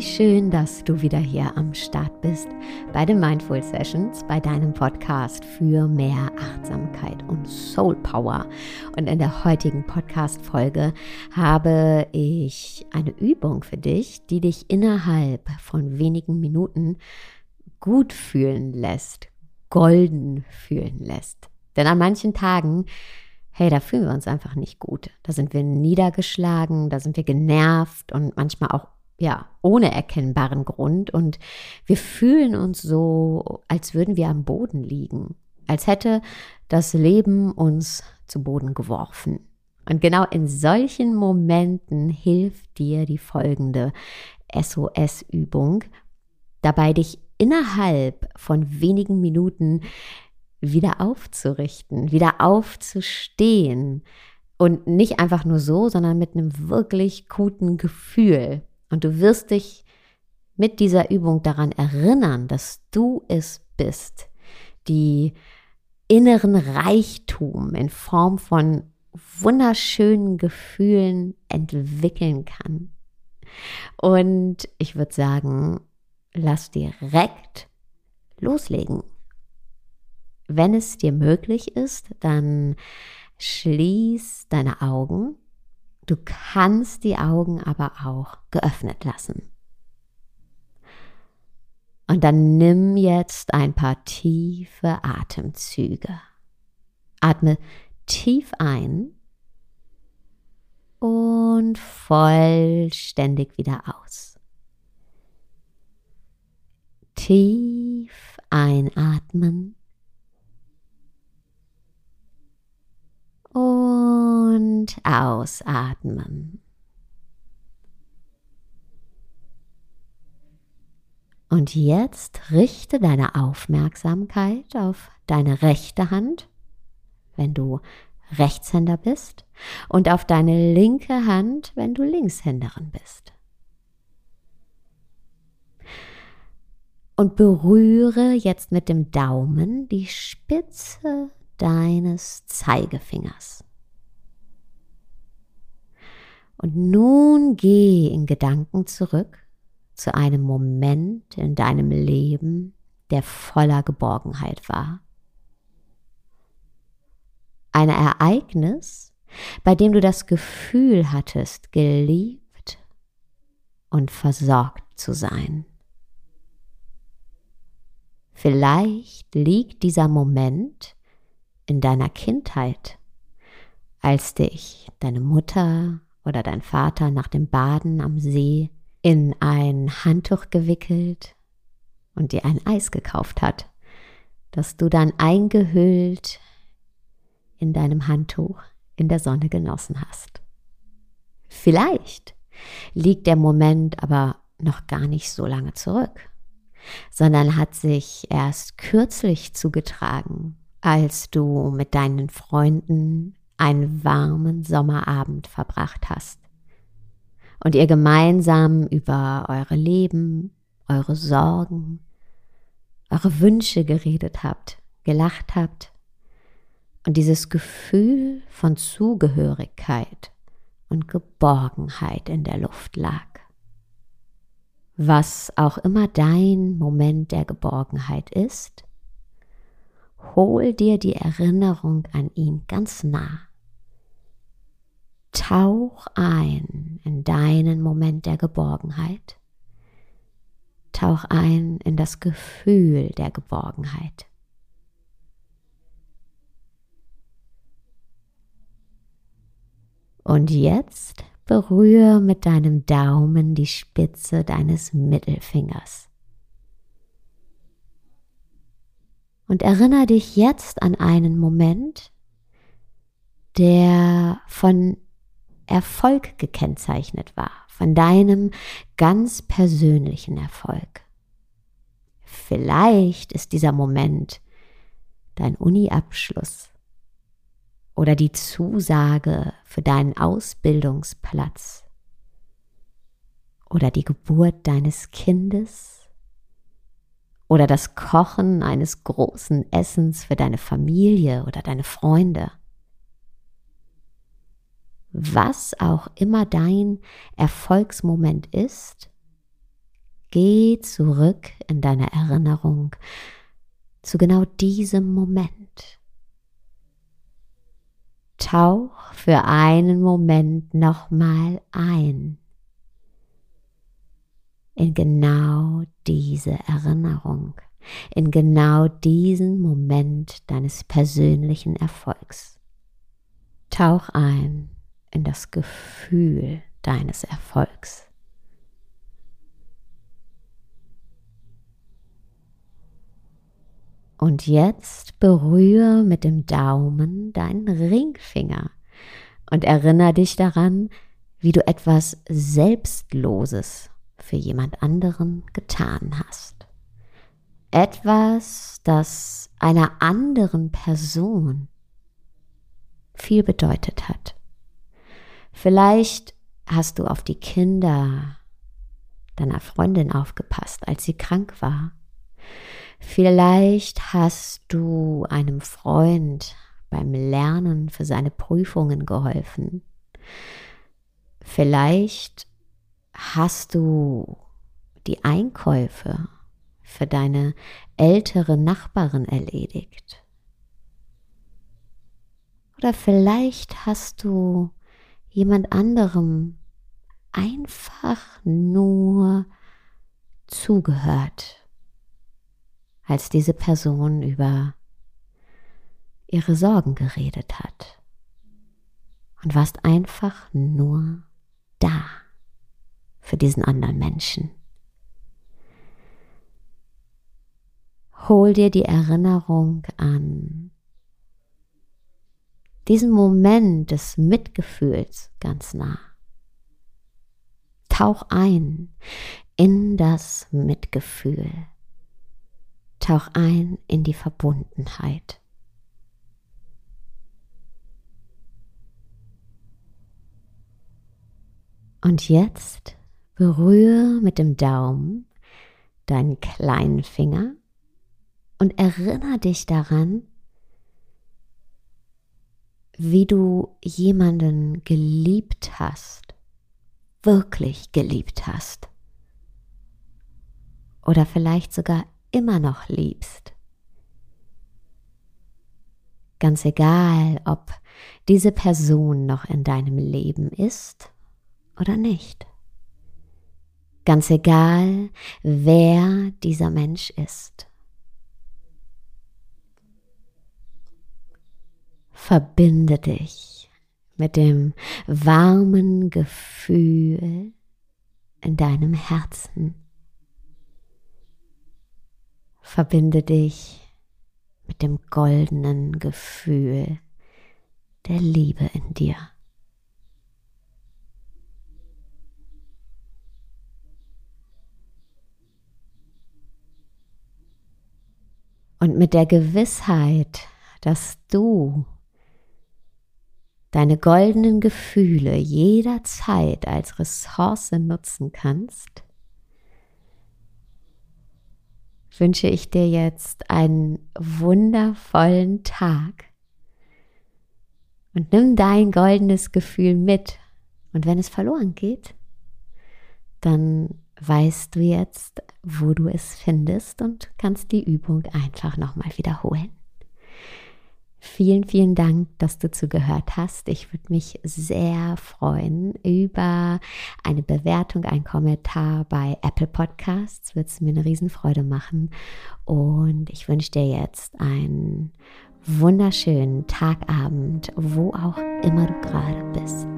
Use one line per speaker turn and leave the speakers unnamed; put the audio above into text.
schön, dass du wieder hier am Start bist bei den Mindful Sessions, bei deinem Podcast für mehr Achtsamkeit und Soul Power. Und in der heutigen Podcast-Folge habe ich eine Übung für dich, die dich innerhalb von wenigen Minuten gut fühlen lässt, golden fühlen lässt. Denn an manchen Tagen hey, da fühlen wir uns einfach nicht gut. Da sind wir niedergeschlagen, da sind wir genervt und manchmal auch ja, ohne erkennbaren Grund. Und wir fühlen uns so, als würden wir am Boden liegen, als hätte das Leben uns zu Boden geworfen. Und genau in solchen Momenten hilft dir die folgende SOS-Übung, dabei dich innerhalb von wenigen Minuten wieder aufzurichten, wieder aufzustehen. Und nicht einfach nur so, sondern mit einem wirklich guten Gefühl. Und du wirst dich mit dieser Übung daran erinnern, dass du es bist, die inneren Reichtum in Form von wunderschönen Gefühlen entwickeln kann. Und ich würde sagen, lass direkt loslegen. Wenn es dir möglich ist, dann schließ deine Augen Du kannst die Augen aber auch geöffnet lassen. Und dann nimm jetzt ein paar tiefe Atemzüge. Atme tief ein und vollständig wieder aus. Tief einatmen und ausatmen. Und jetzt richte deine Aufmerksamkeit auf deine rechte Hand, wenn du Rechtshänder bist, und auf deine linke Hand, wenn du Linkshänderin bist. Und berühre jetzt mit dem Daumen die Spitze deines Zeigefingers. Und nun geh in Gedanken zurück zu einem Moment in deinem Leben, der voller Geborgenheit war. Ein Ereignis, bei dem du das Gefühl hattest, geliebt und versorgt zu sein. Vielleicht liegt dieser Moment in deiner Kindheit, als dich deine Mutter oder dein Vater nach dem Baden am See in ein Handtuch gewickelt und dir ein Eis gekauft hat, das du dann eingehüllt in deinem Handtuch in der Sonne genossen hast. Vielleicht liegt der Moment aber noch gar nicht so lange zurück, sondern hat sich erst kürzlich zugetragen, als du mit deinen Freunden einen warmen Sommerabend verbracht hast und ihr gemeinsam über eure Leben, eure Sorgen, eure Wünsche geredet habt, gelacht habt und dieses Gefühl von Zugehörigkeit und Geborgenheit in der Luft lag. Was auch immer dein Moment der Geborgenheit ist, hol dir die Erinnerung an ihn ganz nah. Tauch ein in deinen Moment der Geborgenheit. Tauch ein in das Gefühl der Geborgenheit. Und jetzt berühre mit deinem Daumen die Spitze deines Mittelfingers. Und erinnere dich jetzt an einen Moment, der von Erfolg gekennzeichnet war, von deinem ganz persönlichen Erfolg. Vielleicht ist dieser Moment dein Uni-Abschluss oder die Zusage für deinen Ausbildungsplatz oder die Geburt deines Kindes oder das Kochen eines großen Essens für deine Familie oder deine Freunde. Was auch immer dein Erfolgsmoment ist, geh zurück in deiner Erinnerung zu genau diesem Moment. Tauch für einen Moment nochmal ein in genau diese Erinnerung, in genau diesen Moment deines persönlichen Erfolgs. Tauch ein in das Gefühl deines Erfolgs. Und jetzt berühre mit dem Daumen deinen Ringfinger und erinnere dich daran, wie du etwas Selbstloses für jemand anderen getan hast. Etwas, das einer anderen Person viel bedeutet hat. Vielleicht hast du auf die Kinder deiner Freundin aufgepasst, als sie krank war. Vielleicht hast du einem Freund beim Lernen für seine Prüfungen geholfen. Vielleicht hast du die Einkäufe für deine ältere Nachbarin erledigt. Oder vielleicht hast du jemand anderem einfach nur zugehört als diese Person über ihre Sorgen geredet hat. Und warst einfach nur da für diesen anderen Menschen. Hol dir die Erinnerung an diesen Moment des Mitgefühls ganz nah. Tauch ein in das Mitgefühl Tauch ein in die Verbundenheit. Und jetzt berühre mit dem Daumen deinen kleinen Finger und erinnere dich daran, wie du jemanden geliebt hast, wirklich geliebt hast. Oder vielleicht sogar immer noch liebst. Ganz egal, ob diese Person noch in deinem Leben ist oder nicht. Ganz egal, wer dieser Mensch ist. Verbinde dich mit dem warmen Gefühl in deinem Herzen. Verbinde dich mit dem goldenen Gefühl der Liebe in dir. Und mit der Gewissheit, dass du deine goldenen Gefühle jederzeit als Ressource nutzen kannst, wünsche ich dir jetzt einen wundervollen Tag. Und nimm dein goldenes Gefühl mit. Und wenn es verloren geht, dann weißt du jetzt, wo du es findest und kannst die Übung einfach nochmal wiederholen. Vielen, vielen Dank, dass du zugehört hast. Ich würde mich sehr freuen über eine Bewertung, einen Kommentar bei Apple Podcasts. Wird es mir eine Riesenfreude machen. Und ich wünsche dir jetzt einen wunderschönen Tagabend, wo auch immer du gerade bist.